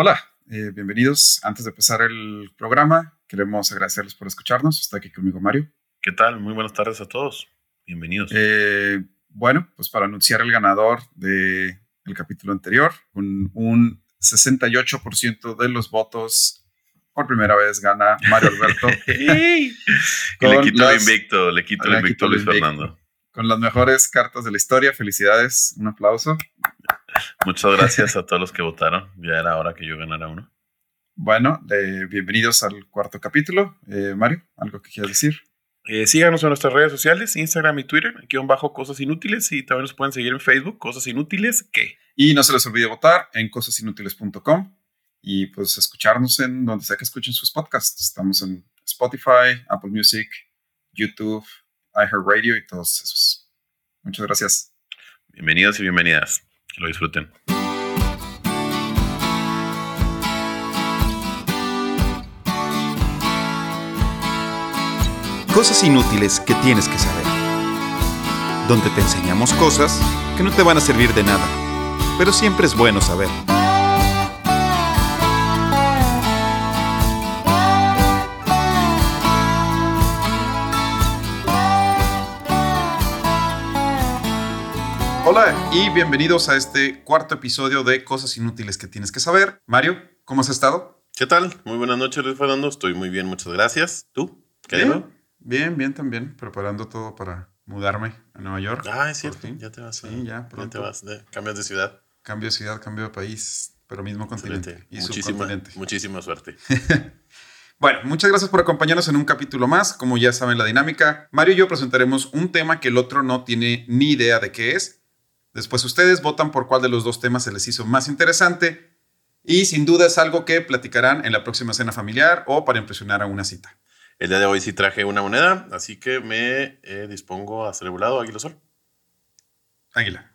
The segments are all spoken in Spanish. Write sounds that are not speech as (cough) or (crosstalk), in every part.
Hola, eh, bienvenidos. Antes de empezar el programa, queremos agradecerles por escucharnos. Está aquí conmigo Mario. ¿Qué tal? Muy buenas tardes a todos. Bienvenidos. Eh, bueno, pues para anunciar el ganador del capítulo anterior, con un 68% de los votos, por primera vez gana Mario Alberto. (laughs) y le quito el invicto, le quito el invicto a Luis Fernando. Con las mejores cartas de la historia. Felicidades, un aplauso. Muchas gracias a todos los que votaron. Ya era hora que yo ganara uno. Bueno, bienvenidos al cuarto capítulo. Eh, Mario, ¿algo que quieras decir? Eh, síganos en nuestras redes sociales, Instagram y Twitter, aquí bajo Cosas Inútiles, y también nos pueden seguir en Facebook, Cosas Inútiles, ¿qué? Y no se les olvide votar en cosasinútiles.com y pues escucharnos en donde sea que escuchen sus podcasts. Estamos en Spotify, Apple Music, YouTube, iHeartRadio y todos esos. Muchas gracias. Bienvenidos y bienvenidas. Que lo disfruten. Cosas inútiles que tienes que saber. Donde te enseñamos cosas que no te van a servir de nada, pero siempre es bueno saber. Hola y bienvenidos a este cuarto episodio de Cosas Inútiles que tienes que saber. Mario, ¿cómo has estado? ¿Qué tal? Muy buenas noches, Luis Fernando. Estoy muy bien, muchas gracias. ¿Tú? ¿Qué bien, bien, bien también. Preparando todo para mudarme a Nueva York. Ah, es cierto. Ya te vas. Sí, ya, pronto. Ya te vas. De, cambias de ciudad. Cambio de ciudad, cambio de país, pero mismo continente. Y muchísima, muchísima suerte. (laughs) Bueno, muchas gracias por acompañarnos en un capítulo más. Como ya saben la dinámica, Mario y yo presentaremos un tema que el otro no tiene ni idea de qué es Después ustedes votan por cuál de los dos temas se les hizo más interesante y sin duda es algo que platicarán en la próxima cena familiar o para impresionar a una cita. El día de hoy sí traje una moneda, así que me eh, dispongo a hacer el volado. Águila Sol. Águila.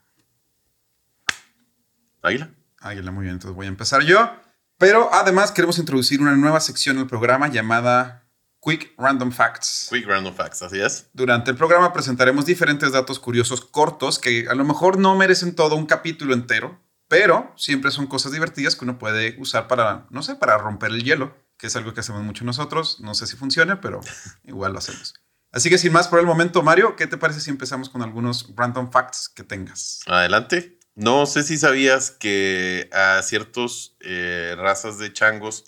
Águila. Águila, muy bien. Entonces voy a empezar yo. Pero además queremos introducir una nueva sección el programa llamada Quick Random Facts. Quick Random Facts, así es. Durante el programa presentaremos diferentes datos curiosos cortos que a lo mejor no merecen todo un capítulo entero, pero siempre son cosas divertidas que uno puede usar para, no sé, para romper el hielo, que es algo que hacemos mucho nosotros. No sé si funcione, pero (laughs) igual lo hacemos. Así que sin más por el momento, Mario, ¿qué te parece si empezamos con algunos random facts que tengas? Adelante. No sé si sabías que a ciertas eh, razas de changos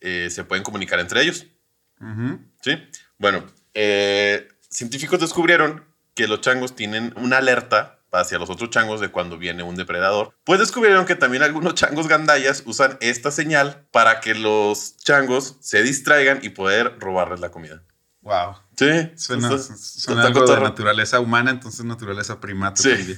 eh, se pueden comunicar entre ellos. Sí. Bueno, eh, científicos descubrieron que los changos tienen una alerta hacia los otros changos de cuando viene un depredador. Pues descubrieron que también algunos changos gandayas usan esta señal para que los changos se distraigan y poder robarles la comida. Wow. Sí. Suena, algo de naturaleza humana, entonces naturaleza primata sí.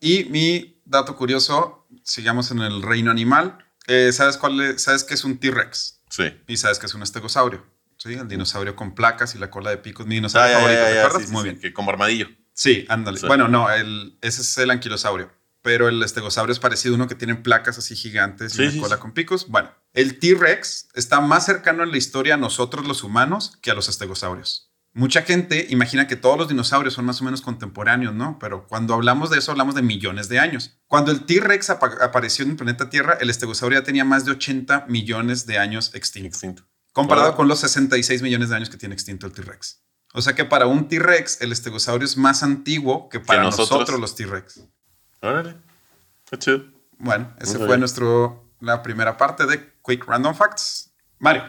Y mi dato curioso, sigamos en el reino animal. Eh, ¿Sabes cuál ¿Sabes qué es un T-Rex? Sí. Y sabes que es un estegosaurio. Sí, el dinosaurio con placas y la cola de picos. Mi dinosaurio ah, favorito, ¿te acuerdas? Muy bien. Que como armadillo. Sí, ándale. Bueno, no, el, ese es el anquilosaurio. Pero el estegosaurio es parecido a uno que tiene placas así gigantes y una cola con picos. Bueno, el T-Rex está más cercano en la historia a nosotros los humanos que a los estegosaurios. Mucha gente imagina que todos los dinosaurios son más o menos contemporáneos, ¿no? Pero cuando hablamos de eso, hablamos de millones de años. Cuando el T-Rex apareció en el planeta Tierra, el estegosaurio ya tenía más de 80 millones de años extinto. extinto comparado con los 66 millones de años que tiene extinto el T-Rex. O sea que para un T-Rex el estegosaurio es más antiguo que para nosotros? los T-Rex. Órale. Bueno, esa fue nuestro, la primera parte de Quick Random Facts. Mario,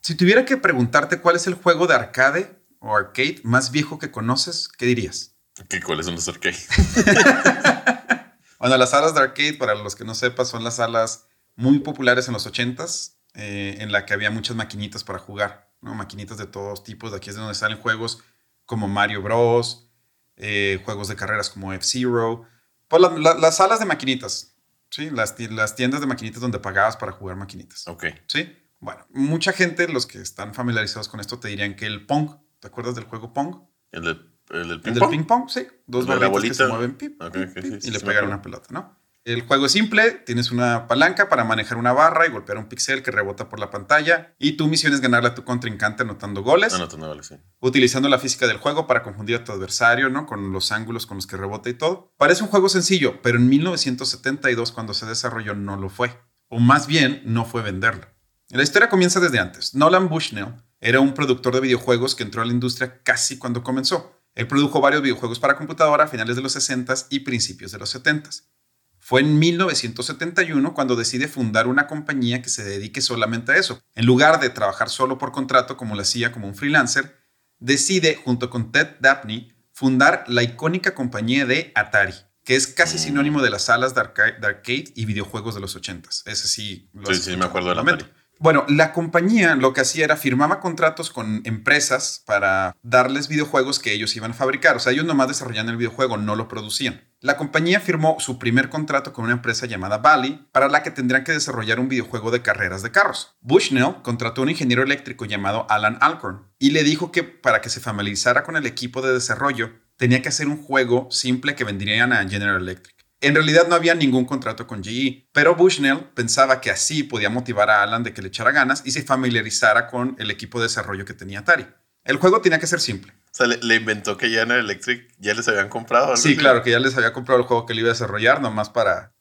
si tuviera que preguntarte cuál es el juego de arcade o arcade más viejo que conoces, ¿qué dirías? ¿Qué, ¿Cuáles son los arcades? (laughs) bueno, las salas de arcade, para los que no sepan, son las salas muy populares en los 80s eh, en la que había muchas maquinitas para jugar, ¿no? Maquinitas de todos tipos. De aquí es de donde salen juegos como Mario Bros, eh, juegos de carreras como F-Zero. Pues las salas de maquinitas, ¿sí? Las, las tiendas de maquinitas donde pagabas para jugar maquinitas. Ok. ¿Sí? Bueno, mucha gente, los que están familiarizados con esto, te dirían que el Pong, ¿te acuerdas del juego Pong? ¿El, del ping, ¿El del ping pong? Sí. Dos bolitas que se mueven pip, y le pegan una pelota, ¿no? El juego es simple, tienes una palanca para manejar una barra y golpear un pixel que rebota por la pantalla y tu misión es ganarle a tu contrincante anotando goles. Anotando goles, sí. Utilizando la física del juego para confundir a tu adversario, ¿no? Con los ángulos con los que rebota y todo. Parece un juego sencillo, pero en 1972 cuando se desarrolló no lo fue. o más bien no fue venderlo. La historia comienza desde antes. Nolan Bushnell era un productor de videojuegos que entró a la industria casi cuando comenzó. Él produjo varios videojuegos para computadora a finales de los 60s y principios de los 70s. Fue en 1971 cuando decide fundar una compañía que se dedique solamente a eso. En lugar de trabajar solo por contrato como lo hacía como un freelancer, decide, junto con Ted Dabney, fundar la icónica compañía de Atari, que es casi sinónimo de las salas de arcade, y videojuegos de los 80s. Ese sí lo Sí, sí, me acuerdo de la Atari. Bueno, la compañía lo que hacía era firmaba contratos con empresas para darles videojuegos que ellos iban a fabricar. O sea, ellos nomás desarrollaban el videojuego, no lo producían. La compañía firmó su primer contrato con una empresa llamada Bally, para la que tendrían que desarrollar un videojuego de carreras de carros. Bushnell contrató a un ingeniero eléctrico llamado Alan Alcorn y le dijo que para que se familiarizara con el equipo de desarrollo, tenía que hacer un juego simple que vendrían a General Electric. En realidad no había ningún contrato con GE, pero Bushnell pensaba que así podía motivar a Alan de que le echara ganas y se familiarizara con el equipo de desarrollo que tenía Atari. El juego tenía que ser simple. O sea, le, inventó que General Electric ya les habían comprado. Sí, claro, que ya les había comprado el juego que él iba a desarrollar, nomás para...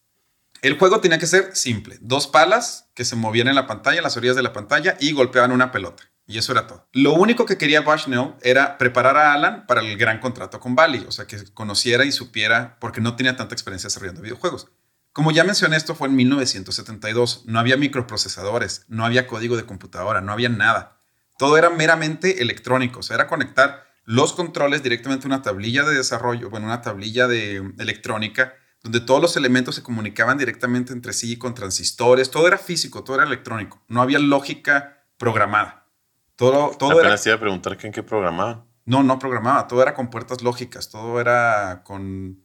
El juego tenía que ser simple. Dos palas que se movían en la pantalla, en las orillas de la pantalla, y golpeaban una pelota. Y eso era todo. Lo único que quería Bushnell era preparar a Alan para el gran contrato con Bally, o sea, que conociera y supiera, porque no tenía tanta experiencia desarrollando videojuegos. Como ya mencioné, esto fue en 1972. No había microprocesadores, no había código de computadora, no había nada. Todo era meramente electrónico, o sea, era conectar los controles directamente a una tablilla de desarrollo, bueno, una tablilla de electrónica, donde todos los elementos se comunicaban directamente entre sí con transistores. Todo era físico, todo era electrónico. No había lógica programada. Todo, todo Apenas iba a preguntar que en qué programaba. No, no programaba. Todo era con puertas lógicas. Todo era con,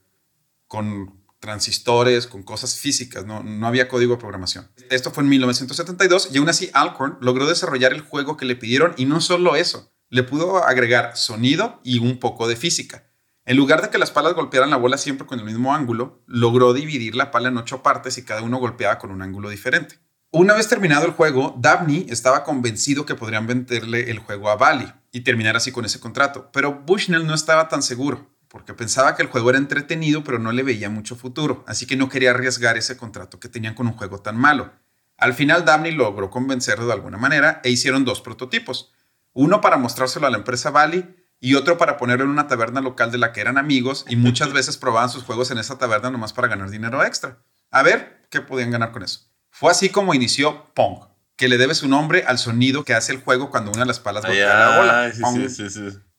con transistores, con cosas físicas. No, no había código de programación. Esto fue en 1972 y aún así Alcorn logró desarrollar el juego que le pidieron y no solo eso. Le pudo agregar sonido y un poco de física. En lugar de que las palas golpearan la bola siempre con el mismo ángulo, logró dividir la pala en ocho partes y cada uno golpeaba con un ángulo diferente. Una vez terminado el juego, Dabney estaba convencido que podrían venderle el juego a Bally y terminar así con ese contrato, pero Bushnell no estaba tan seguro, porque pensaba que el juego era entretenido, pero no le veía mucho futuro, así que no quería arriesgar ese contrato que tenían con un juego tan malo. Al final, Dabney logró convencerlo de alguna manera e hicieron dos prototipos, uno para mostrárselo a la empresa Bally y otro para ponerlo en una taberna local de la que eran amigos y muchas (laughs) veces probaban sus juegos en esa taberna nomás para ganar dinero extra. A ver qué podían ganar con eso. Fue así como inició Pong, que le debe su nombre al sonido que hace el juego cuando una de las palas golpea la bola.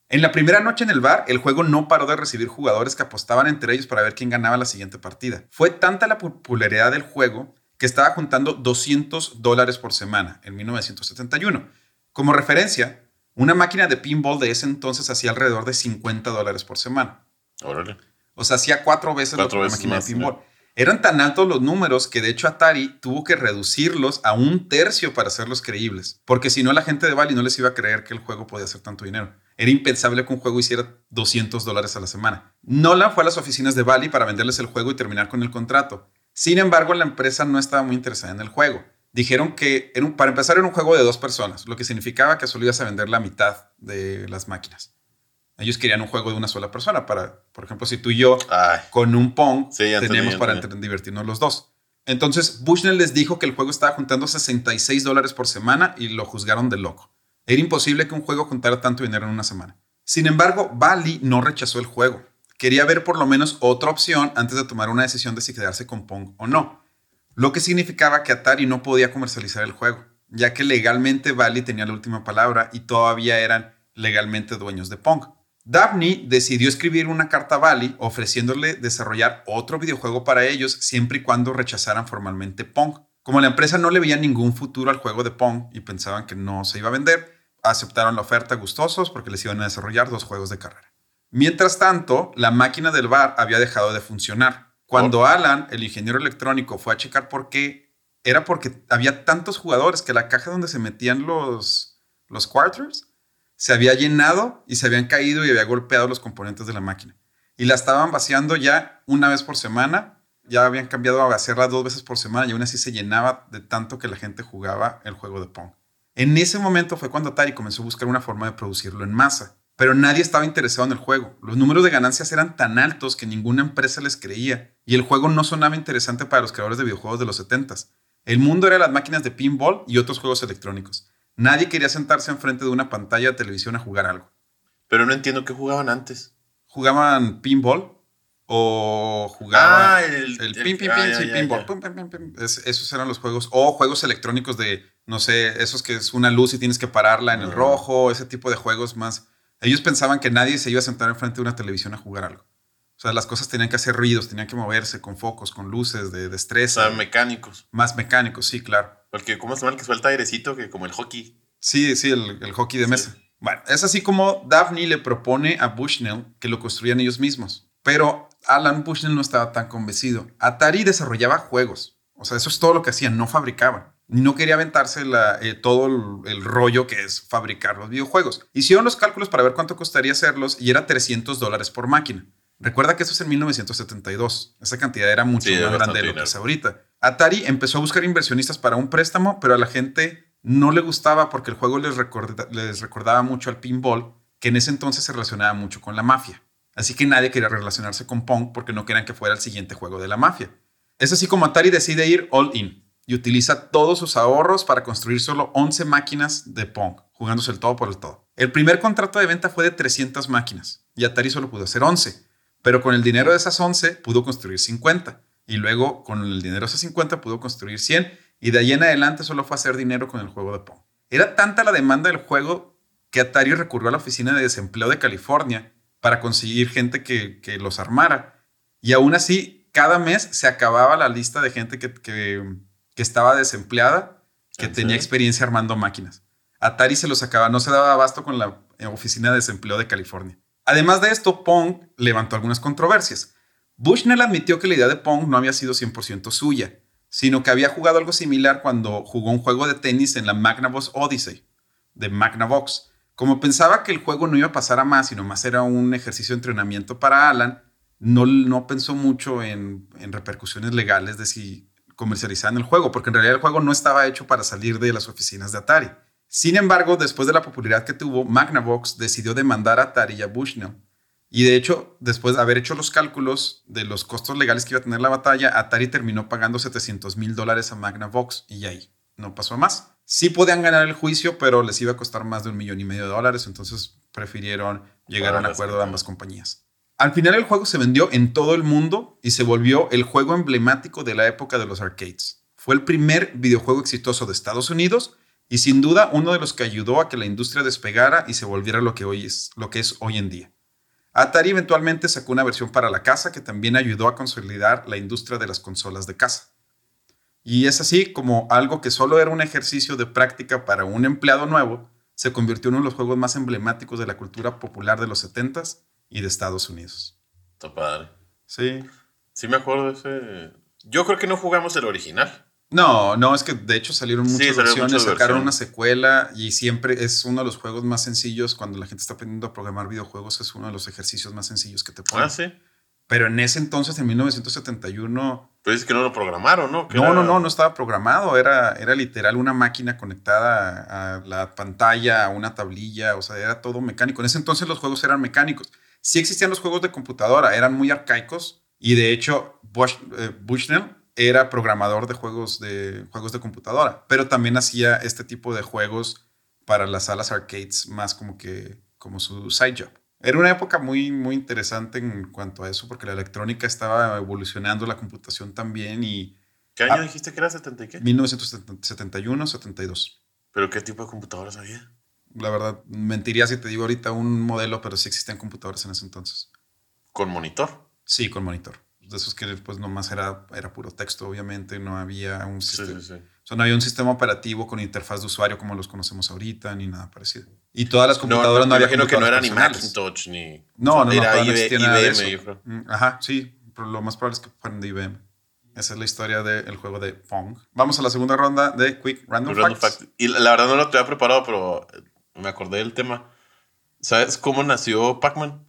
en la primera noche en el bar, el juego no paró de recibir jugadores que apostaban entre ellos para ver quién ganaba la siguiente partida. Fue tanta la popularidad del juego que estaba juntando 200 dólares por semana en 1971. Como referencia, una máquina de pinball de ese entonces hacía alrededor de 50 dólares por semana. Órale. O sea, hacía cuatro veces la máquina de pinball. Eran tan altos los números que de hecho Atari tuvo que reducirlos a un tercio para hacerlos creíbles, porque si no la gente de Bali no les iba a creer que el juego podía hacer tanto dinero. Era impensable que un juego hiciera 200 dólares a la semana. Nolan fue a las oficinas de Bali para venderles el juego y terminar con el contrato. Sin embargo, la empresa no estaba muy interesada en el juego. Dijeron que para empezar era un juego de dos personas, lo que significaba que solo ibas a vender la mitad de las máquinas. Ellos querían un juego de una sola persona para, por ejemplo, si tú y yo con un Pong tenemos para divertirnos los dos. Entonces Bushnell les dijo que el juego estaba juntando 66 dólares por semana y lo juzgaron de loco. Era imposible que un juego juntara tanto dinero en una semana. Sin embargo, Bali no rechazó el juego. Quería ver por lo menos otra opción antes de tomar una decisión de si quedarse con Pong o no. Lo que significaba que Atari no podía comercializar el juego, ya que legalmente Bali tenía la última palabra y todavía eran legalmente dueños de Pong. Daphne decidió escribir una carta a Bali ofreciéndole desarrollar otro videojuego para ellos siempre y cuando rechazaran formalmente Pong. Como la empresa no le veía ningún futuro al juego de Pong y pensaban que no se iba a vender, aceptaron la oferta gustosos porque les iban a desarrollar dos juegos de carrera. Mientras tanto, la máquina del bar había dejado de funcionar. Cuando oh. Alan, el ingeniero electrónico, fue a checar por qué, era porque había tantos jugadores que la caja donde se metían los, los quarters se había llenado y se habían caído y había golpeado los componentes de la máquina. Y la estaban vaciando ya una vez por semana. Ya habían cambiado a hacerla dos veces por semana y aún así se llenaba de tanto que la gente jugaba el juego de Pong. En ese momento fue cuando Atari comenzó a buscar una forma de producirlo en masa. Pero nadie estaba interesado en el juego. Los números de ganancias eran tan altos que ninguna empresa les creía. Y el juego no sonaba interesante para los creadores de videojuegos de los 70s. El mundo era las máquinas de pinball y otros juegos electrónicos. Nadie quería sentarse enfrente de una pantalla de televisión a jugar algo. Pero no entiendo qué jugaban antes. Jugaban pinball o jugaban Ah, el- pin, pin, pin, sí, pinball. ya. pum, pim, pim, pim. Es- esos eran los juegos. O juegos electrónicos de, no sé, esos que es una luz y tienes que pararla en el Ah. rojo, ese tipo de juegos más. Ellos pensaban que nadie se iba a sentar enfrente de una televisión a jugar algo. O sea, las cosas tenían que hacer ruidos, tenían que moverse con focos, con luces de O destreza. sea, mecánicos. más mecánicos, sí, claro. Porque, ¿cómo se llama el que suelta airecito? Que como el hockey. Sí, sí, el, el hockey de mesa. Bueno, es así como Daphne le propone a Bushnell que lo construyan ellos mismos. Pero Alan Bushnell no estaba tan convencido. Atari desarrollaba juegos. O sea, eso es todo lo que hacían, no fabricaban. No quería aventarse la, eh, todo el, el rollo que es fabricar los videojuegos. Hicieron los cálculos para ver cuánto costaría hacerlos y era 300 dólares por máquina. Recuerda que eso es en 1972. Esa cantidad era mucho Sí, más grande de lo que es ahorita. Atari empezó a buscar inversionistas para un préstamo, pero a la gente no le gustaba porque el juego les, recorda- les recordaba mucho al pinball, que en ese entonces se relacionaba mucho con la mafia. Así que nadie quería relacionarse con Pong porque no querían que fuera el siguiente juego de la mafia. Es así como Atari decide ir all in y utiliza todos sus ahorros para construir solo 11 máquinas de Pong, jugándose el todo por el todo. El primer contrato de venta fue de 300 máquinas y Atari solo pudo hacer 11, pero con el dinero de esas 11 pudo construir 50 y luego con el dinero de esas 50 pudo construir 100 y de ahí en adelante solo fue a hacer dinero con el juego de Pong. Era tanta la demanda del juego que Atari recurrió a la oficina de desempleo de California para conseguir gente que, que los armara. Y aún así, cada mes se acababa la lista de gente que, que, que estaba desempleada, que ¿En tenía experiencia armando máquinas. Atari se los sacaba, no se daba abasto con la eh, oficina de desempleo de California. Además de esto, Pong levantó algunas controversias. Bushnell admitió que la idea de Pong no había sido 100% suya, sino que había jugado algo similar cuando jugó un juego de tenis en la Magnavox Odyssey de Magnavox. Como pensaba que el juego no iba a pasar a más, sino más era un ejercicio de entrenamiento para Alan, no, no pensó mucho en, en repercusiones legales de si comercializaban el juego, porque en realidad el juego no estaba hecho para salir de las oficinas de Atari. Sin embargo, después de la popularidad que tuvo, Magnavox decidió demandar a Atari y a Bushnell. Y de hecho, después de haber hecho los cálculos de los costos legales que iba a tener la batalla, Atari terminó pagando 700 mil dólares a Magnavox y ahí no pasó a más. Sí podían ganar el juicio, pero les iba a costar más de un millón y medio de dólares, entonces prefirieron llegar a un acuerdo de ambas compañías. Al final el juego se vendió en todo el mundo y se volvió el juego emblemático de la época de los arcades. Fue el primer videojuego exitoso de Estados Unidos y sin duda uno de los que ayudó a que la industria despegara y se volviera lo que hoy es, lo que es hoy en día. Atari eventualmente sacó una versión para la casa que también ayudó a consolidar la industria de las consolas de casa. Y es así como algo que solo era un ejercicio de práctica para un empleado nuevo, se convirtió en uno de los juegos más emblemáticos de la cultura popular de los 70s y de Estados Unidos. Está padre. Sí. Sí me acuerdo de ese... Yo creo que no jugamos el original. No, no, es que de hecho salieron Sí, muchas salieron versiones, muchas sacaron una secuela y siempre es uno de los juegos más sencillos cuando la gente está aprendiendo a programar videojuegos, es uno de los ejercicios más sencillos que te ponen. Ah, sí. Pero en ese entonces, en 1971, Pero dices que no lo programaron, ¿no? No, era- no, no, no estaba programado, era, era literal una máquina conectada a, a la pantalla, a una tablilla, o sea, era todo mecánico. En ese entonces los juegos eran mecánicos. Sí existían los juegos de computadora, eran muy arcaicos y de hecho Bush- eh, Bushnell era programador de juegos de, juegos de computadora, pero también hacía este tipo de juegos para las salas arcades más como que como su side job. Era una época muy, muy interesante en cuanto a eso, porque la electrónica estaba evolucionando, la computación también, y ¿Qué año Ah. dijiste que era? ¿70 y qué? 1971, 72. ¿Pero qué tipo de computadoras había? La verdad, mentiría si te digo ahorita un modelo, pero sí existían computadores en ese entonces. Con monitor. Sí, con monitor. De esos que pues nomás era, era puro texto, obviamente, no había un Sí, sistema. sí, sí. O sea, no había un sistema operativo con interfaz de usuario como los conocemos ahorita, ni nada parecido. Y todas las No, computadoras no, no, me había imagino que no era ni. Macintosh ni... No, no, no, era no IB- existía nada de IBM, eso. yo creo. Mm, Ajá, sí, pero lo más probable es que fueran de IBM. Esa es la historia del juego de Pong. Vamos a la segunda ronda de Quick Random, Random Facts. fact. Y la la verdad no lo había preparado, pero eh, me acordé del tema. ¿Sabes cómo nació Pac-Man?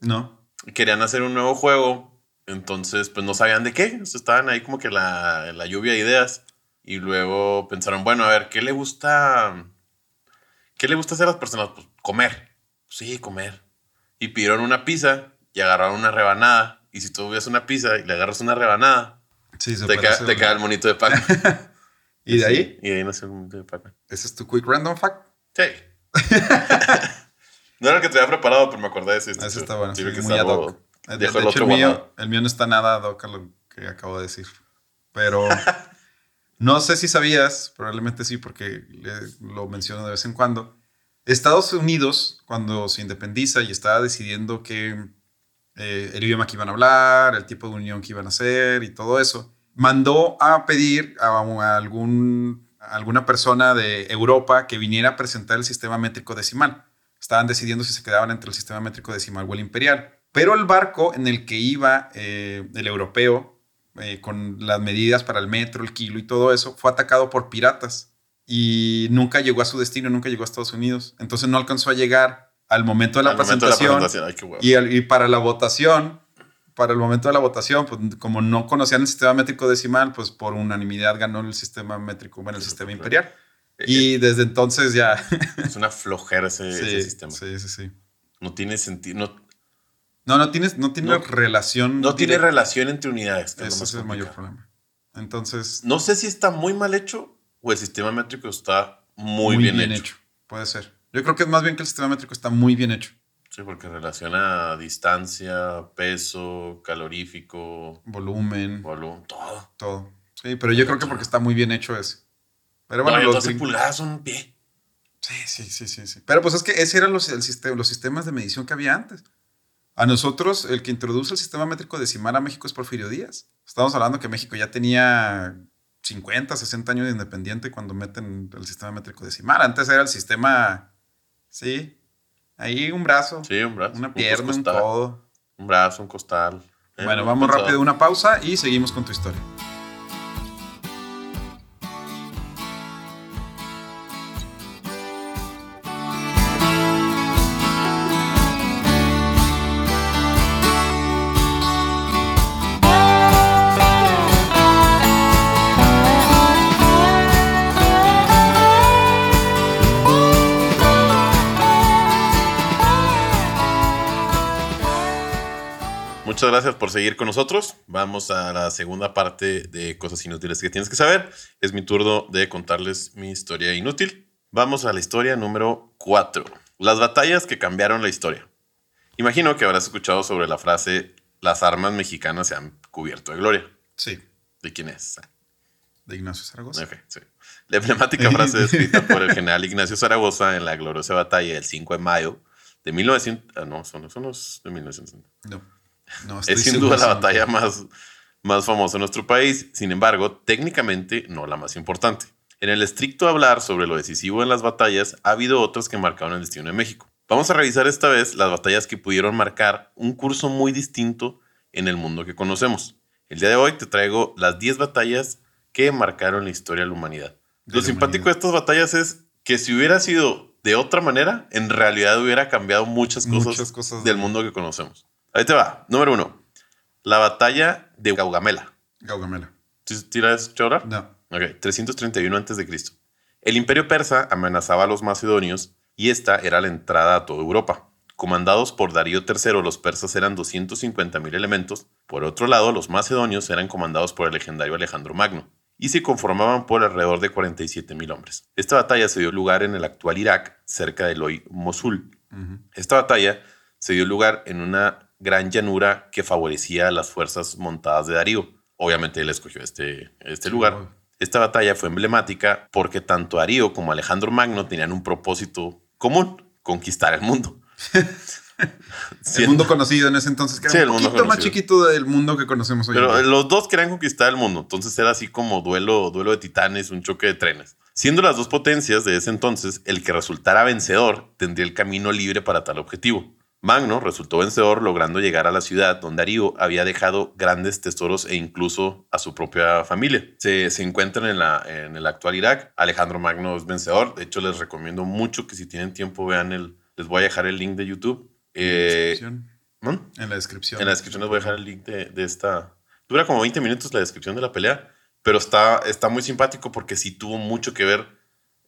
No. Querían hacer un nuevo juego, entonces pues no sabían de qué. Estaban ahí como que la, la lluvia de ideas. Y luego pensaron, bueno, a ver, ¿qué le gusta? ¿Qué le gusta hacer a las personas? Pues comer. Sí, comer. Y pidieron una pizza y agarraron una rebanada. Y si tú ves una pizza y le agarras una rebanada, Sí, te, queda, te queda el monito de Pac-Man. (laughs) ¿Y de ahí? Y de ahí nació el mundo de Pac-Man. ¿Ese es tu quick random fact? Sí. (laughs) (laughs) no era el que te había preparado, pero me acordé de ese. Ese está bueno. Sí, que muy ad hoc. De, el hecho, otro el mío, el mío no está nada ad hoc a lo que acabo de decir. Pero (laughs) no sé si sabías, probablemente sí, porque le- lo menciono de vez en cuando. Estados Unidos, cuando se independiza y estaba decidiendo que eh, el idioma que iban a hablar, el tipo de unión que iban a hacer y todo eso, mandó a pedir a algún, a alguna persona de Europa que viniera a presentar el sistema métrico decimal. Estaban decidiendo si se quedaban entre el sistema métrico decimal o el imperial. Pero el barco en el que iba eh, el europeo, eh, con las medidas para el metro, el kilo y todo eso, fue atacado por piratas y nunca llegó a su destino, nunca llegó a Estados Unidos. Entonces no alcanzó a llegar al momento de la de presentación. Ay. Y, para la votación, para el momento de la votación, pues como no conocían el sistema métrico decimal, pues por unanimidad ganó el sistema métrico, bueno, el Sí, sistema imperial. Eh, Y desde entonces ya... Es una flojera ese, (laughs) sistema. sí, sí, sí. No tiene sentido. No, No, no, tienes, no tiene No- relación. no tiene relación entre unidades. es Ese más es el mayor problema. Entonces, No sé si está muy mal hecho o el sistema métrico está muy, bien, hecho. Puede ser. Yo creo que es más bien que el sistema métrico está muy bien hecho. Sí, porque relaciona distancia, peso, calorífico, Volumen, volumen, todo. todo. Sí, pero yo creo que porque está muy bien hecho ese. Pero Bueno, no, los 12 gringos- pulgadas son un pie. Sí, sí, sí, sí, sí. Pero pues es que ese eran los, el sistema, los sistemas de medición que había antes. A nosotros, el que introduce el sistema métrico decimal a México es Porfirio Díaz. Estamos hablando que México ya tenía 50, 60 años de independiente cuando meten el sistema métrico decimal. Antes era el sistema, sí, ahí un brazo, Sí, un brazo. una un pierna, un costal, codo. Un brazo, un costal. Eh, Bueno, no vamos rápido una pausa y seguimos con tu historia. Gracias por seguir con nosotros. Vamos a la segunda parte de cosas inútiles que tienes que saber. Es mi turno de contarles mi historia inútil. Vamos a la historia número 4. Las batallas que cambiaron la historia. Imagino que habrás escuchado sobre la frase las armas mexicanas se han cubierto de gloria. Sí, ¿De quién es? de Ignacio Zaragoza. Ok, sí. La emblemática (laughs) frase escrita por el general Ignacio Zaragoza en la gloriosa batalla del 5 de mayo de 1900. Ah, no, son, son los de 1900. No, no Es sin duda la batalla más, más famosa en nuestro país, sin embargo, técnicamente no la más importante. En el estricto hablar sobre lo decisivo en las batallas, ha habido otras que marcaron el destino de México. Vamos a revisar esta vez las batallas que pudieron marcar un curso muy distinto en el mundo que conocemos. El día de hoy te traigo las 10 batallas que marcaron la historia de la humanidad. De Lo la simpático humanidad. de estas batallas es que si hubiera sido de otra manera, en realidad hubiera cambiado muchas cosas, Muchas cosas del de- mundo que conocemos. Ahí te va. Número uno. La batalla de Gaugamela. Gaugamela. ¿Sí, sí la has escuchado hablar? No. Ok, 331 a.C. El imperio persa amenazaba a los macedonios y esta era la entrada a toda Europa. Comandados por Darío III, los persas eran 250.000 elementos. Por otro lado, los macedonios eran comandados por el legendario Alejandro Magno y se conformaban por alrededor de 47.000 hombres. Esta batalla se dio lugar en el actual Irak, cerca de hoy Mosul. Esta batalla se dio lugar en una gran llanura que favorecía a las fuerzas montadas de Darío. Obviamente él escogió este, este lugar. Esta batalla fue emblemática porque tanto Darío como Alejandro Magno tenían un propósito común, conquistar el mundo. (laughs) El mundo conocido en ese entonces, que era Sí, un el mundo poquito más chiquito del mundo que conocemos hoy. en Pero día. los dos querían conquistar el mundo, entonces era así como duelo, duelo de titanes, un choque de trenes. Siendo las dos potencias de ese entonces, el que resultara vencedor tendría el camino libre para tal objetivo. Magno resultó vencedor logrando llegar a la ciudad donde Darío había dejado grandes tesoros e incluso a su propia familia. Se, se encuentran en, la, en el actual Irak. Alejandro Magno es vencedor. De hecho, les recomiendo mucho que si tienen tiempo vean el... Les voy a dejar el link de YouTube. En la Eh, descripción. ¿hmm? En la descripción. En la descripción les voy a dejar el link de, de esta. Dura como 20 minutos la descripción de la pelea, pero está, está muy simpático porque sí tuvo mucho que ver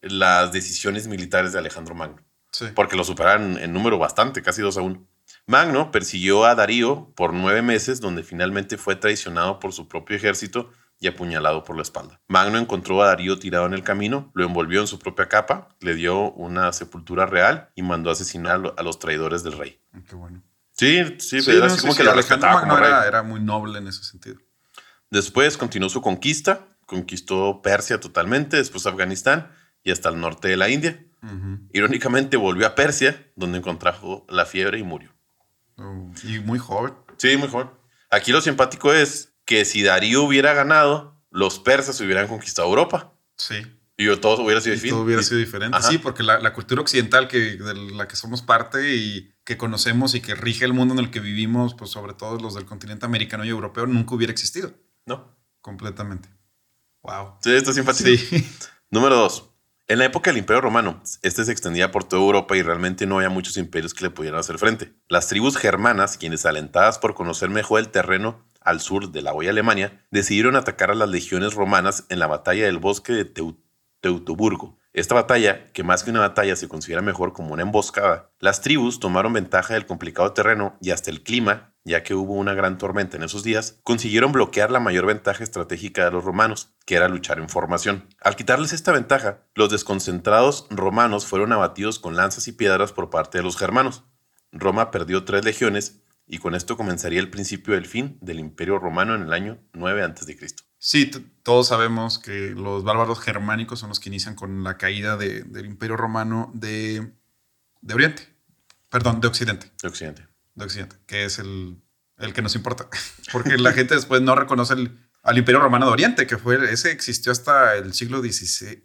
las decisiones militares de Alejandro Magno, Sí. porque lo superaron en número bastante, casi 2 a 1. Magno persiguió a Darío por nueve meses, donde finalmente fue traicionado por su propio ejército y apuñalado por la espalda. Magno encontró a Darío tirado en el camino, lo envolvió en su propia capa, le dio una sepultura real y mandó asesinar a los traidores del rey. Ah, qué bueno. Sí, sí, era así como que lo respetaba como era, era muy noble en ese sentido. Después continuó su conquista, conquistó Persia totalmente, después Afganistán y hasta el norte de la India. Irónicamente volvió a Persia, donde contrajo la fiebre y murió. Oh, y muy joven. Sí, muy joven. Aquí lo simpático es que si Darío hubiera ganado, los persas hubieran conquistado Europa. Sí. Y todo hubiera sido diferente. Todo hubiera sido diferente. Sí, porque la, cultura occidental que, de la que somos parte y que conocemos y que rige el mundo en el que vivimos, pues sobre todo los del continente americano y europeo, nunca hubiera existido. No. Completamente. Wow. Sí, esto es simpático. Sí. Número dos. En la época del Imperio Romano, este se extendía por toda Europa y realmente no había muchos imperios que le pudieran hacer frente. Las tribus germanas, quienes alentadas por conocer mejor el terreno al sur de la hoy Alemania, decidieron atacar a las legiones romanas en la batalla del bosque de Teutoburgo, esta batalla, que más que una batalla se considera mejor como una emboscada, las tribus tomaron ventaja del complicado terreno y hasta el clima, ya que hubo una gran tormenta en esos días, consiguieron bloquear la mayor ventaja estratégica de los romanos, que era luchar en formación. Al quitarles esta ventaja, los desconcentrados romanos fueron abatidos con lanzas y piedras por parte de los germanos. Roma perdió tres legiones y con esto comenzaría el principio del fin del Imperio Romano en el año 9 a.C. Sí, todos sabemos que los bárbaros germánicos son los que inician con la caída del Imperio Romano de, Oriente. Perdón, de Occidente. De Occidente. De Occidente, que es el, que nos importa. (laughs) Porque la gente después no reconoce al Imperio Romano de Oriente, que fue ese existió hasta el siglo XVI.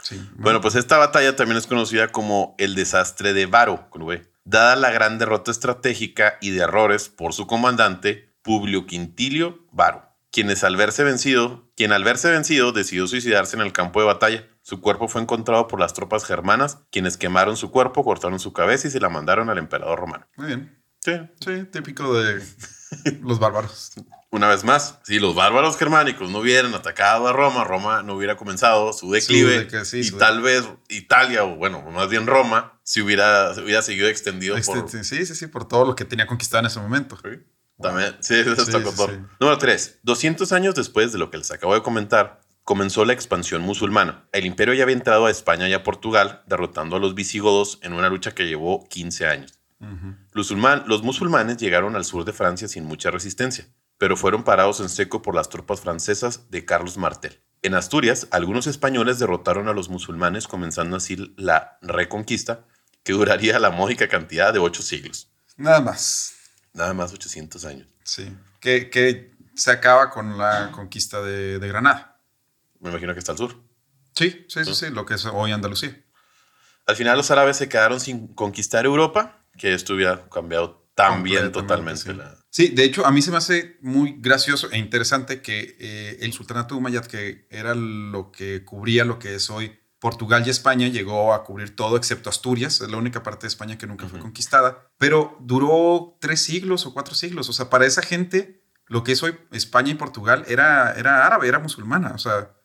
Sí, bueno. pues esta batalla también es conocida como el desastre de Varo, dada la gran derrota estratégica y de errores por su comandante Publio Quintilio Varo quienes al verse vencido, quien al verse vencido decidió suicidarse en el campo de batalla. Su cuerpo fue encontrado por las tropas germanas, quienes quemaron su cuerpo, cortaron su cabeza y se la mandaron al emperador romano. Muy bien. Sí. Sí, típico de los bárbaros. (laughs) Una vez más, si los bárbaros germánicos no hubieran atacado a Roma, Roma no hubiera comenzado su declive y tal vez Italia, o bueno, más bien Roma, si hubiera, hubiera seguido extendido este, por... Sí, sí, sí, por todo lo que tenía conquistado en ese momento. Sí. También, sí, eso está Número 3. 200 años después de lo que les acabo de comentar, comenzó la expansión musulmana. El imperio ya había entrado a España y a Portugal, derrotando a los visigodos en una lucha que llevó 15 años. los, los musulmanes llegaron al sur de Francia sin mucha resistencia, pero fueron parados en seco por las tropas francesas de Carlos Martel. En Asturias, algunos españoles derrotaron a los musulmanes, comenzando así la reconquista, que duraría la módica cantidad de ocho siglos. Nada más. Nada más 800 años. Sí. Que, se acaba con la conquista de, Granada. Me imagino que está al sur. Sí, sí, sí, sí, lo que es hoy Andalucía. Al final los árabes se quedaron sin conquistar Europa, que esto hubiera cambiado también totalmente. Sí. de hecho, a mí se me hace muy gracioso e interesante que eh, el sultanato de Umayyad, que era lo que cubría lo que es hoy Portugal y España llegó a cubrir todo excepto Asturias, es la única parte de España que nunca fue conquistada, pero duró tres siglos o cuatro siglos, o sea, para esa gente lo que es hoy España y Portugal era, era árabe, era musulmana, o sea,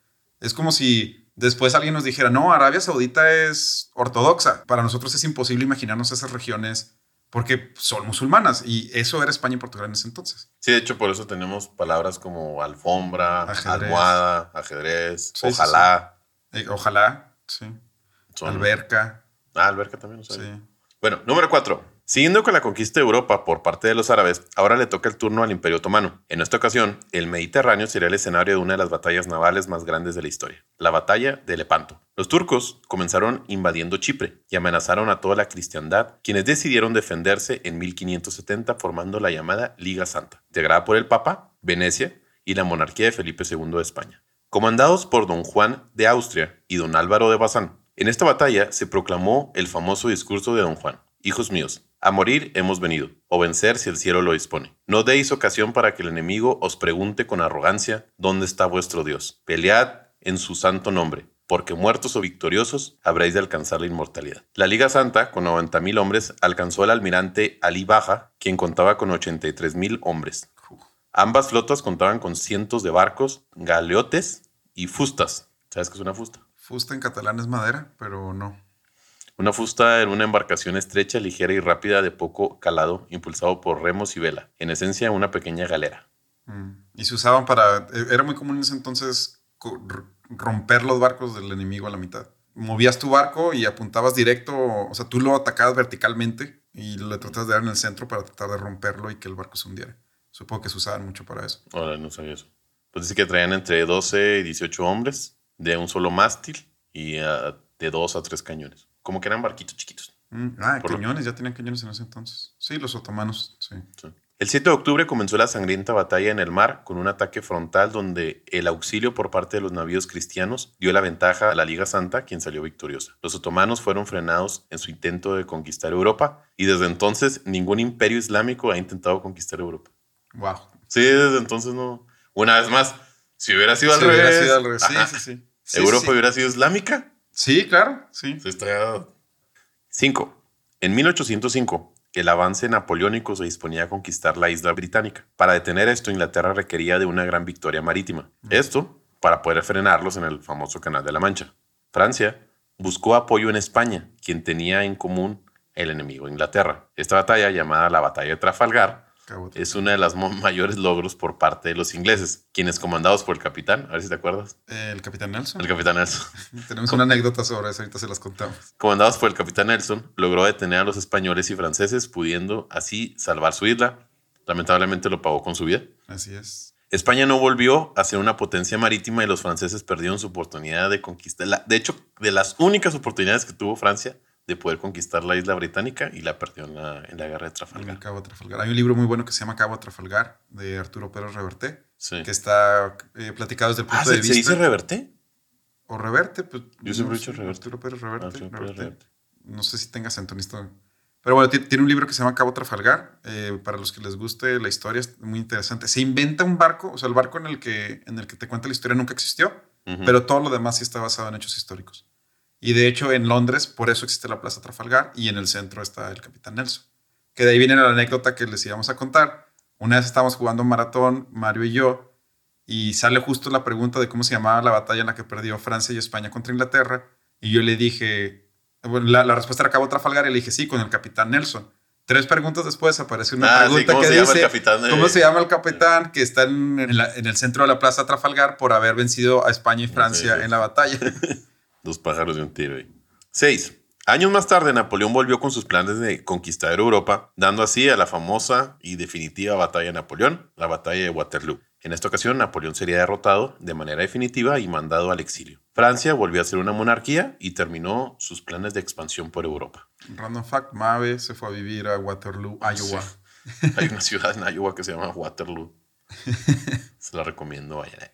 es como si después alguien nos dijera, no, Arabia Saudita es ortodoxa, para nosotros es imposible imaginarnos esas regiones porque son musulmanas y eso era España y Portugal en ese entonces. Sí, de hecho por eso tenemos palabras como alfombra, almohada, ajedrez, ojalá. Eh, ojalá, sí. Alberca. Ah, alberca también, Sí. Bueno, número cuatro. Siguiendo con la conquista de Europa por parte de los árabes, ahora le toca el turno al Imperio Otomano. En esta ocasión, el Mediterráneo sería el escenario de una de las batallas navales más grandes de la historia, la batalla de Lepanto. Los turcos comenzaron invadiendo Chipre y amenazaron a toda la cristiandad, quienes decidieron defenderse en 1570 formando la llamada Liga Santa, integrada por el Papa, Venecia y la monarquía de Felipe II de España comandados por don Juan de Austria y don Álvaro de Bazán. En esta batalla se proclamó el famoso discurso de don Juan. Hijos míos, a morir hemos venido, o vencer si el cielo lo dispone. No deis ocasión para que el enemigo os pregunte con arrogancia, ¿dónde está vuestro Dios? Pelead en su santo nombre, porque muertos o victoriosos habréis de alcanzar la inmortalidad. La Liga Santa, con 90.000 hombres, alcanzó al almirante Ali Baja, quien contaba con 83.000 hombres. Ambas flotas contaban con cientos de barcos, galeotes y fustas. ¿Sabes qué es una fusta? Fusta en catalán es madera, pero no. Una fusta era una embarcación estrecha, ligera y rápida de poco calado, impulsado por remos y vela. En esencia, una pequeña galera. Mm. Y se usaban para... e, Era muy común en ese entonces romper los barcos del enemigo a la mitad. Movías tu barco y apuntabas directo, o sea, tú lo atacabas verticalmente y le tratas de dar en el centro para tratar de romperlo y que el barco se hundiera. Supongo que se usaban mucho para eso. Ahora no sabía eso. Pues dice que traían entre 12 y 18 hombres de un solo mástil y ah, de 2 a 3 cañones. Como que eran barquitos chiquitos. Mm, Ah, Por lo- cañones, ya tenían cañones en ese entonces. Sí, los otomanos, sí. Sí. El 7 de octubre comenzó la sangrienta batalla en el mar con un ataque frontal donde el auxilio por parte de los navíos cristianos dio la ventaja a la Liga Santa, quien salió victoriosa. Los otomanos fueron frenados en su intento de conquistar Europa y desde entonces ningún imperio islámico ha intentado conquistar Europa. Wow. Sí, desde entonces no. Una vez más, si hubiera sido al Si revés. hubiera sido al revés. Sí, sí, sí. Europa hubiera sido islámica. Sí, claro, sí. Se estaría- 5. En 1805, el avance napoleónico se disponía a conquistar la isla británica. Para detener esto, Inglaterra requería de una gran victoria marítima. Esto para poder frenarlos en el famoso Canal de la Mancha. Francia buscó apoyo en España, quien tenía en común el enemigo Inglaterra. Esta batalla, llamada la Batalla de Trafalgar, Es una de las mo- mayores logros por parte de los ingleses, quienes comandados por el capitán, a ver si te acuerdas, El capitán Nelson. el capitán Nelson, (laughs) Tenemos una anécdota sobre eso, ahorita se las contamos. comandados por el capitán Nelson, logró detener a los españoles y franceses, pudiendo así salvar su isla. Lamentablemente lo pagó con su vida. Así es. España no volvió a ser una potencia marítima y los franceses perdieron su oportunidad de conquistar. De hecho, de las únicas oportunidades que tuvo Francia de poder conquistar la isla británica y la perdió en la, en la guerra de En el Trafalgar. Cabo de Trafalgar. Hay un libro muy bueno que se llama Cabo de Trafalgar, de Arturo Pérez Reverte, Sí. que está eh, platicado desde el punto Ah, de ¿se, vista. se dice reverté? O Reverte, pues. Yo siempre he no dicho sé, Reverte. Arturo Pérez Reverte. Arturo Pérez Reverte. Reverte. No sé si tenga acento en esto. Pero bueno, ti- tiene un libro que se llama Cabo Trafalgar. eh, para los que les guste la historia, es muy interesante. Se inventa un barco, o sea, el barco en el que, en el que te cuenta la historia nunca existió, pero todo lo demás sí está basado en hechos históricos. Y de hecho, en Londres, por eso existe la Plaza Trafalgar y en el centro está el Capitán Nelson. Que de ahí viene la anécdota que les íbamos a contar. Una vez estábamos jugando un maratón, Mario y yo, y sale justo la pregunta de cómo se llamaba la batalla en la que perdió Francia y España contra Inglaterra. Y yo le dije, bueno, la, la respuesta era Cabo Trafalgar y le dije, sí, con el Capitán Nelson. Tres preguntas después aparece una Ah, sí, pregunta ¿cómo que dice, de- ¿cómo se llama el capitán que está en, en la- en el centro de la Plaza Trafalgar por haber vencido a España y Francia sí. en la batalla? (laughs) Dos pájaros de un tiro ahí. 6. Años más tarde, Napoleón volvió con sus planes de conquistar Europa, dando así a la famosa y definitiva batalla de Napoleón, la batalla de Waterloo. En esta ocasión, Napoleón sería derrotado de manera definitiva y mandado al exilio. Francia volvió a ser una monarquía y terminó sus planes de expansión por Europa. Random fact, Mabe se fue a vivir a Waterloo, Iowa. Hay una ciudad en Iowa que se llama Waterloo. (laughs) Se la recomiendo, vayan. (laughs)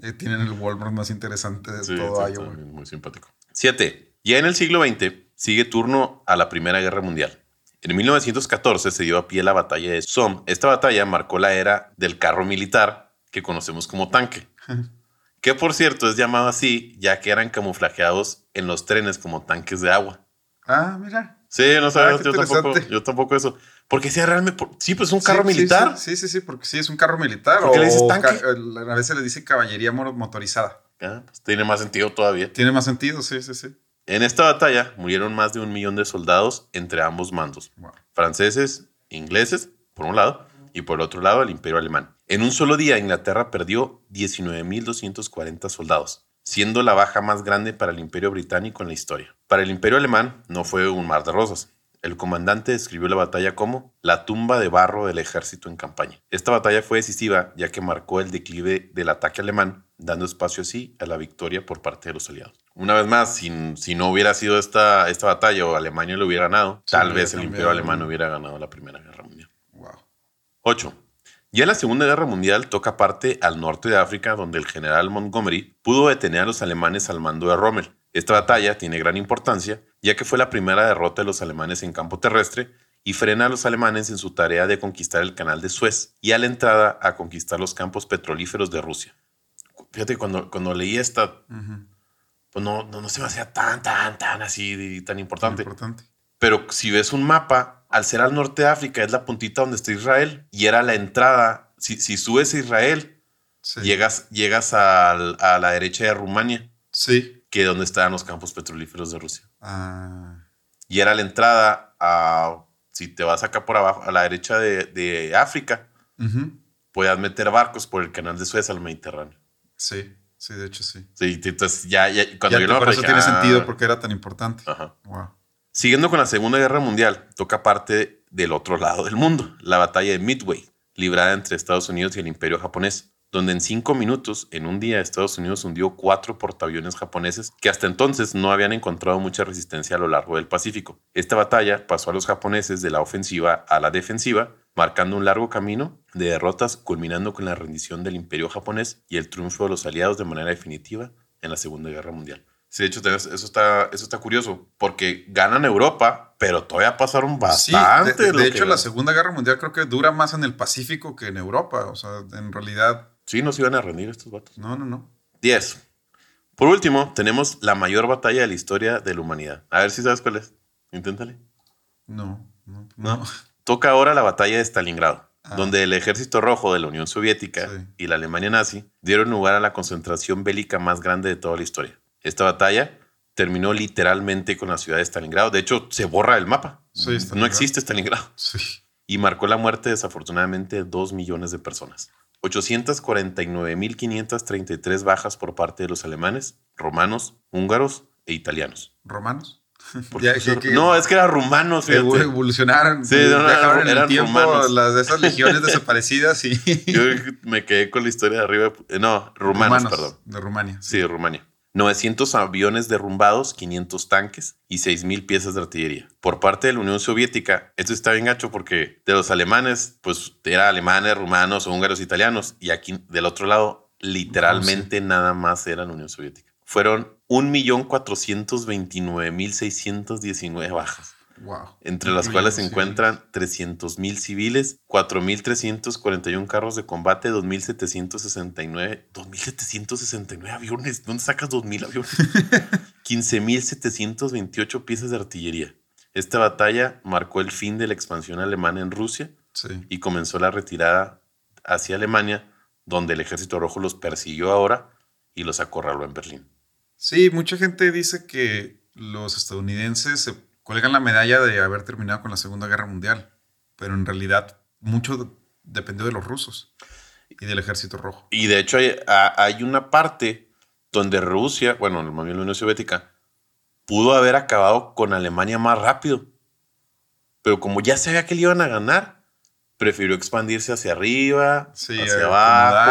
Eh, tienen el Walmart más interesante de Sí, todo sí, Iowa. muy simpático. 7. Ya en el siglo XX sigue turno a la Primera Guerra Mundial. En 1914 se dio a pie la batalla de Somme. Esta batalla marcó la era del carro militar que conocemos como tanque. (laughs) Que por cierto es llamado así ya que eran camuflajeados en los trenes como tanques de agua. Ah, mira. Sí, no sabes, qué yo, tampoco, yo tampoco eso. Porque si realmente, sí, pues es un carro Sí, militar. Sí, sí, sí, porque sí, es un carro militar. ¿Por qué o le dices tanque? a veces le dice caballería mo- motorizada. Ah, pues tiene más sentido todavía. Tiene más sentido, sí, sí, sí. En esta batalla murieron más de un millón de soldados entre ambos mandos. Wow. franceses, ingleses, por un lado, y por otro lado el imperio alemán. En un solo día, Inglaterra perdió 19.240 soldados, siendo la baja más grande para el imperio británico en la historia. Para el imperio alemán no fue un mar de rosas. El comandante describió la batalla como la tumba de barro del ejército en campaña. Esta batalla fue decisiva ya que marcó el declive del ataque alemán, dando espacio así a la victoria por parte de los aliados. Una vez más, si, si no hubiera sido esta, esta batalla o Alemania lo hubiera ganado, Sí, tal vez el imperio alemán hubiera ganado la Primera Guerra Mundial. Wow. 8. Ya en la Segunda Guerra Mundial toca parte al norte de África, donde el general Montgomery pudo detener a los alemanes al mando de Rommel. Esta batalla tiene gran importancia, ya que fue la primera derrota de los alemanes en campo terrestre y frena a los alemanes en su tarea de conquistar el canal de Suez y a la entrada a conquistar los campos petrolíferos de Rusia. Fíjate, cuando, cuando leí esta, pues no, no, no se me hacía tan, tan, tan así, tan importante. Importante. Pero si ves un mapa, al ser al norte de África es la puntita donde está Israel y era la entrada. Si, si subes a Israel, Sí. llegas, llegas al- a la derecha de Rumania, Sí. Que donde estaban los campos petrolíferos de Rusia. Ah, Y era la entrada a, si te vas acá por abajo, a la derecha de, de África, ujú. podías meter barcos por el canal de Suez al Mediterráneo. Sí, sí, de hecho sí. Sí, entonces ya, ya cuando Ya, yo lo por eso dije, tiene ah, sentido porque era tan importante. Ajá. Wow. Siguiendo con la Segunda Guerra Mundial, toca parte del otro lado del mundo, la batalla de Midway, librada entre Estados Unidos y el Imperio japonés, donde en cinco minutos, en un día, Estados Unidos hundió cuatro portaaviones japoneses que hasta entonces no habían encontrado mucha resistencia a lo largo del Pacífico. Esta batalla pasó a los japoneses de la ofensiva a la defensiva, marcando un largo camino de derrotas, culminando con la rendición del Imperio japonés y el triunfo de los aliados de manera definitiva en la Segunda Guerra Mundial. Sí, de hecho, eso está, eso está curioso, porque ganan Europa, pero todavía pasaron Sí, bastante. de, de lo que hecho, la. Segunda Guerra Mundial creo que dura más en el Pacífico que en Europa. O sea, en realidad, Sí, nos iban a rendir estos vatos. no, no, no. 10. Por último, tenemos la mayor batalla de la historia de la humanidad. A ver si sabes cuál es. Inténtale. No, no, no. Toca ahora la batalla de Stalingrado, Ah. donde el ejército rojo de la Unión Soviética Sí. y la Alemania nazi dieron lugar a la concentración bélica más grande de toda la historia. Esta batalla terminó literalmente con la ciudad de Stalingrado. De hecho, se borra el mapa. Sí, no existe Stalingrado. Sí. Y marcó la muerte desafortunadamente de 2 millones de personas. 849.533 bajas por parte de los alemanes, romanos, húngaros e italianos. ¿Romanos? (laughs) Ya, que- que- no, es que eran rumanos. Fíjate. evolucionaron. Sí, no, en el eran tiempo romanos. las de esas legiones (laughs) desaparecidas y. Yo me quedé con la historia de arriba. eh, No, rumanos, perdón. De Rumania. Sí, de Rumania. 900 aviones derrumbados, 500 tanques y 6.000 piezas de artillería. Por parte de la Unión Soviética, esto está bien gacho porque de los alemanes, pues era alemanes, rumanos, húngaros, italianos. Y aquí del otro lado, literalmente nada más era la Unión Soviética. Fueron 1.429.619 bajas Wow. entre las cuales se encuentran 300.000 civiles, 4.341 carros de combate, 2.769, 2.769 aviones. ¿Dónde sacas 2.000 aviones? (laughs) 15.728 piezas de artillería. Esta batalla marcó el fin de la expansión alemana en Rusia Sí. y comenzó la retirada hacia Alemania, donde el ejército rojo los persiguió ahora y los acorraló en Berlín. Sí, mucha gente dice que los estadounidenses se cuelgan la medalla de haber terminado con la Segunda Guerra Mundial, pero en realidad mucho dependió de los rusos y del Ejército Rojo. Y de hecho hay, a- hay una parte donde Rusia, bueno, más bien la Unión Soviética, pudo haber acabado con Alemania más rápido. Pero como ya sabía que le iban a ganar, prefirió expandirse hacia arriba, Sí, hacia abajo.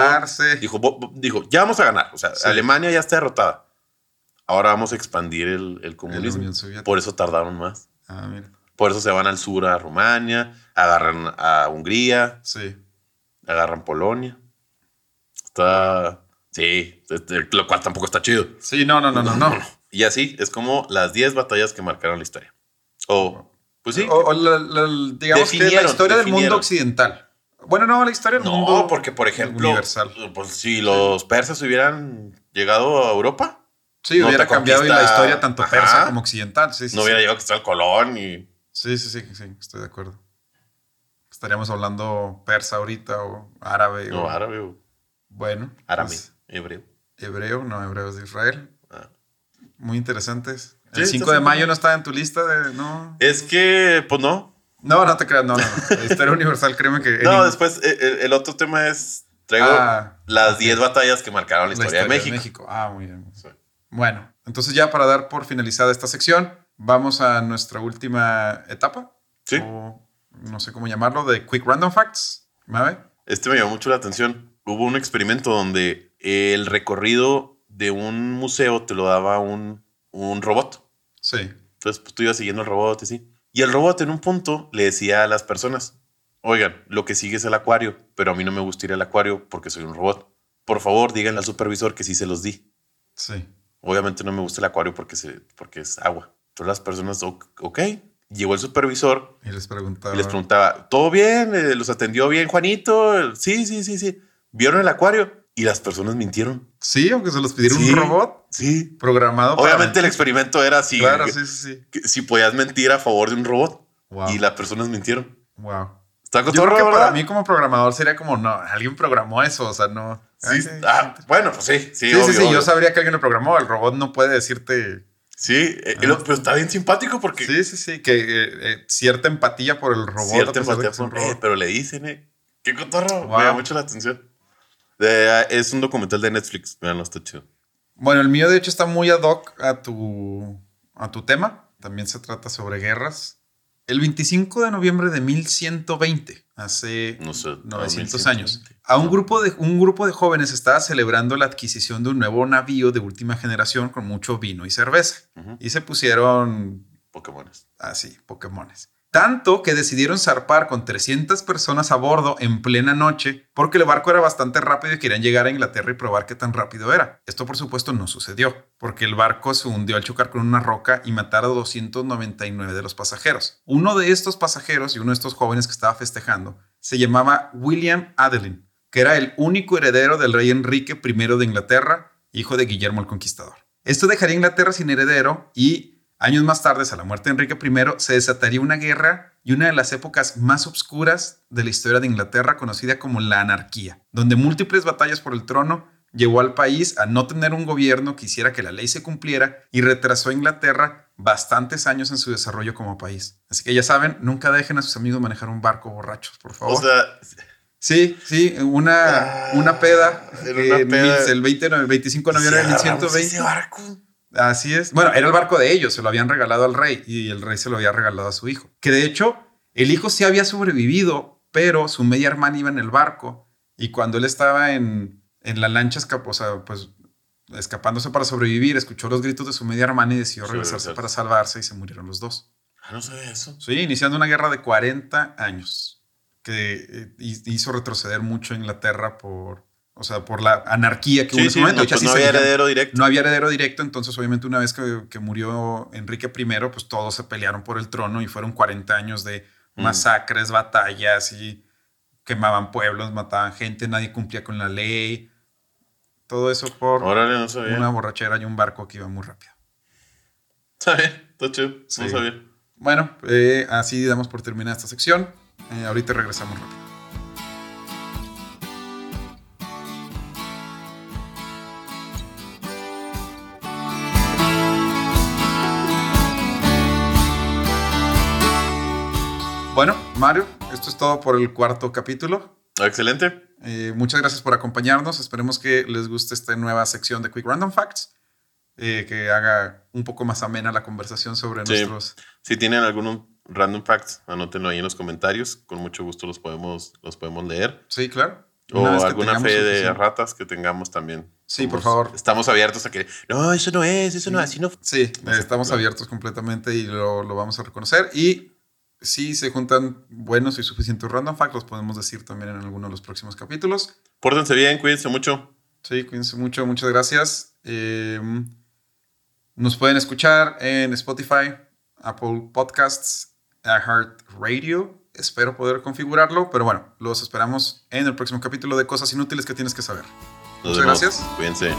Dijo, "Bo- bo- dijo, ya vamos a ganar. O sea, Sí. Alemania ya está derrotada. Ahora vamos a expandir el, el comunismo. Por eso tardaron más. Ah, mira. Por eso se van al sur a Rumania, agarran a Hungría, Sí. agarran Polonia. Está. Sí, este, lo cual tampoco está chido. Sí, no, no, no, no, no. (laughs) Y así es como las 10 batallas que marcaron la historia. O, pues sí. O, o la- la- digamos que la historia del mundo occidental. Bueno, no, la historia del mundo no, porque por ejemplo, universal. pues si los persas hubieran llegado a Europa, Sí, no hubiera cambiado la historia tanto Ajá. persa como occidental. Sí, sí, no sí. hubiera llegado a Cristóbal Colón y. Sí, sí, sí, sí, estoy de acuerdo. Estaríamos hablando persa ahorita o árabe. No, o, árabe o Bueno. árabe, pues, hebreo. hebreo, no, hebreos de Israel. Ah. Muy interesantes. El está 5 de mayo bien. no está en tu lista de. No, Es que, pues no. no, no te creas, no, no. (laughs) historia universal, créeme que. No, después eh, eh, el, otro tema es. Traigo Ah, las ok. 10 batallas que marcaron la la historia, de México. Ah, muy bien. Bueno, entonces ya para dar por finalizada esta sección, vamos a nuestra última etapa. Sí. O no sé cómo llamarlo, de Quick Random Facts. ¿Mabe? Este me llamó mucho la atención. Hubo un experimento donde el recorrido de un museo te lo daba un, un robot. Sí. Entonces, pues tú ibas siguiendo el robot y sí. Y el robot en un punto le decía a las personas, oigan, lo que sigue es el acuario, pero a mí no me gusta ir al acuario porque soy un robot. Por favor, díganle al supervisor que sí se los di. Sí. Obviamente no me gusta el acuario porque, se, porque es agua. Todas las personas, "Ok. Llegó el supervisor Y les preguntaba. y les preguntaba, ¿todo bien? Eh, ¿Los atendió bien Juanito? Sí, sí, sí, sí. ¿Vieron el acuario? Y las personas mintieron. Sí, aunque se los pidiera Sí, un robot Sí. programado. para Obviamente el experimento era si, Claro, sí, sí, sí. que- si podías mentir a favor de un robot. Wow. Y las personas mintieron. Wow. Está Yo creo que cotorro, para mí como programador sería como, no, alguien programó eso, o sea, no. Sí, Ah, ah, bueno, pues sí. Sí, sí, sí, obvio, sí, obvio. yo sabría que alguien lo programó, el robot no puede decirte... Sí, eh, lo- pero está bien simpático porque Sí, sí, sí, que eh, eh, cierta empatía por el robot. cierta empatía por- robot. eh, pero le dicen eh, Qué cotorro. Me da mucho la atención. es un documental de Netflix. Vean, está chido. Bueno, el mío de hecho está muy ad hoc a tu, a tu tema. También se trata sobre guerras. El 25 de noviembre de 1120, hace 900 años, a un grupo, de, un grupo de jóvenes estaba celebrando la adquisición de un nuevo navío de última generación con mucho vino y cerveza. Y se pusieron... Pokémones. Así, Pokémones. Tanto que decidieron zarpar con 300 personas a bordo en plena noche porque el barco era bastante rápido y querían llegar a Inglaterra y probar qué tan rápido era. Esto por supuesto no sucedió porque el barco se hundió al chocar con una roca y matar a 299 de los pasajeros. Uno de estos pasajeros y uno de estos jóvenes que estaba festejando se llamaba William Adeline, que era el único heredero del rey Enrique I de Inglaterra, hijo de Guillermo el Conquistador. Esto dejaría Inglaterra sin heredero y Años más tarde, a la muerte de Enrique I, se desataría una guerra y una de las épocas más obscuras de la historia de Inglaterra, conocida como la anarquía, donde múltiples batallas por el trono llevó al país a no tener un gobierno que hiciera que la ley se cumpliera y retrasó a Inglaterra bastantes años en su desarrollo como país. Así que ya saben, nunca dejen a sus amigos manejar un barco borrachos, por favor. O sea, Sí, sí, una, una peda. el, 20, el 25 de noviembre de 1120. barco. Así es. Bueno, era el barco de ellos, se lo habían regalado al rey y el rey se lo había regalado a su hijo. Que de hecho, el hijo sí había sobrevivido, pero su media hermana iba en el barco y cuando él estaba en, en la lancha, o sea, pues escapándose para sobrevivir, escuchó los gritos de su media hermana y decidió regresarse para salvarse y se murieron los dos. Ah, no sabía eso. Sí, iniciando una guerra de 40 años que eh, hizo retroceder mucho a Inglaterra por, o sea, por la anarquía que hubo en ese momento. No, pues no había heredero directo. No había heredero directo, entonces obviamente una vez que, murió Enrique I, pues todos se pelearon por el trono y fueron 40 años de mm. masacres, batallas y quemaban pueblos, mataban gente, nadie cumplía con la ley. Todo eso por una borrachera y un barco que iba muy rápido. Está bien, está chido, no sabía. Bueno, eh, así damos por terminada esta sección. Eh, ahorita regresamos rápido. Bueno, Mario, esto es todo por el cuarto capítulo. Excelente. Eh, muchas gracias por acompañarnos. Esperemos que les guste esta nueva sección de Quick Random Facts. Eh, que haga un poco más amena la conversación sobre nuestros. Si tienen algún random facts, anótenlo ahí en los comentarios. Con mucho gusto los podemos, los podemos leer. Sí, claro. O alguna fe de ratas que tengamos también. Sí, por favor. Estamos abiertos a que, no, eso no es, eso no es, así no. Sí, estamos abiertos completamente y lo, lo, vamos a reconocer. Y si se juntan buenos y suficientes random facts, los podemos decir también en alguno de los próximos capítulos. Pórtense bien, cuídense mucho. Sí, cuídense mucho, muchas gracias. Eh, nos pueden escuchar en Spotify, Apple Podcasts, Heart Radio. Espero poder configurarlo, pero bueno, los esperamos en el próximo capítulo de Cosas Inútiles que tienes que saber. muchas gracias. Cuídense.